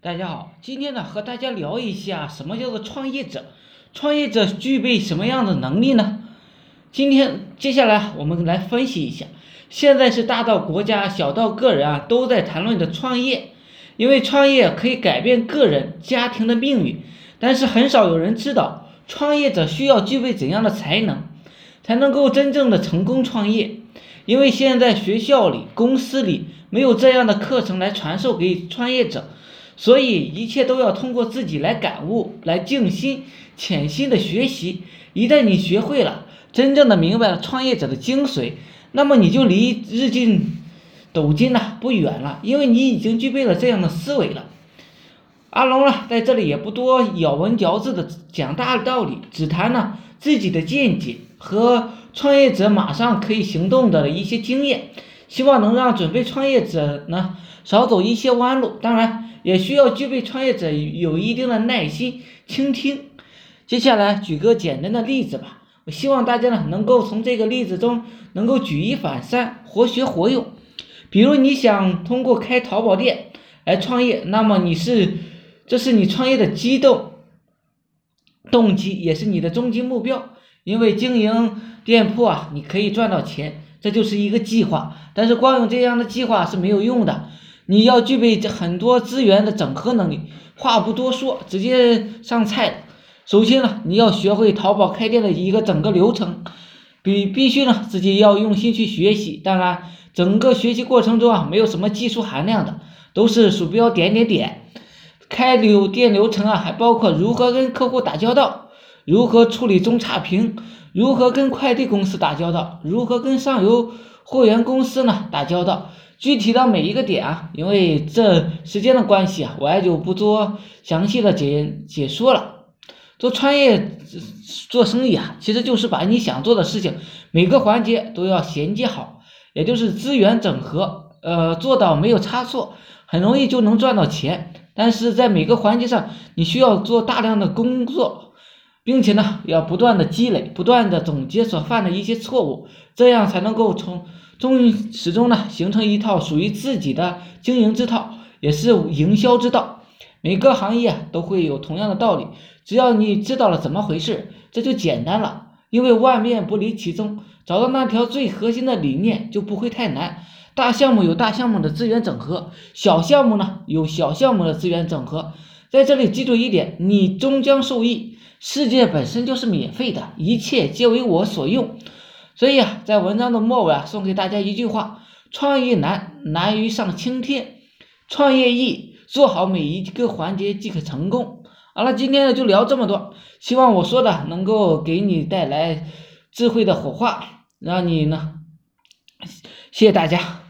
大家好，今天呢和大家聊一下什么叫做创业者，创业者具备什么样的能力呢？今天接下来我们来分析一下，现在是大到国家，小到个人啊，都在谈论着创业，因为创业可以改变个人、家庭的命运，但是很少有人知道创业者需要具备怎样的才能，才能够真正的成功创业，因为现在学校里、公司里没有这样的课程来传授给创业者。所以一切都要通过自己来感悟，来静心、潜心的学习。一旦你学会了，真正的明白了创业者的精髓，那么你就离日进斗金呐不远了，因为你已经具备了这样的思维了。阿龙呢，在这里也不多咬文嚼字的讲大道理，只谈呢自己的见解和创业者马上可以行动的一些经验，希望能让准备创业者呢少走一些弯路。当然。也需要具备创业者有一定的耐心倾听。接下来举个简单的例子吧，我希望大家呢能够从这个例子中能够举一反三，活学活用。比如你想通过开淘宝店来创业，那么你是这是你创业的激动动机，也是你的终极目标。因为经营店铺啊，你可以赚到钱，这就是一个计划。但是光有这样的计划是没有用的。你要具备这很多资源的整合能力。话不多说，直接上菜。首先呢，你要学会淘宝开店的一个整个流程，必必须呢自己要用心去学习。当然，整个学习过程中啊，没有什么技术含量的，都是鼠标点点点。开流店流程啊，还包括如何跟客户打交道，如何处理中差评，如何跟快递公司打交道，如何跟上游货源公司呢打交道。具体到每一个点啊，因为这时间的关系啊，我也就不做详细的解解说了。做创业做生意啊，其实就是把你想做的事情每个环节都要衔接好，也就是资源整合，呃，做到没有差错，很容易就能赚到钱。但是在每个环节上，你需要做大量的工作，并且呢，要不断的积累，不断的总结所犯的一些错误，这样才能够从。终始终呢，形成一套属于自己的经营之道，也是营销之道。每个行业都会有同样的道理，只要你知道了怎么回事，这就简单了。因为万变不离其宗，找到那条最核心的理念就不会太难。大项目有大项目的资源整合，小项目呢有小项目的资源整合。在这里记住一点，你终将受益。世界本身就是免费的，一切皆为我所用。所以啊，在文章的末尾啊，送给大家一句话：创业难，难于上青天；创业易，做好每一个环节即可成功。好了，今天呢就聊这么多，希望我说的能够给你带来智慧的火花，让你呢，谢谢大家。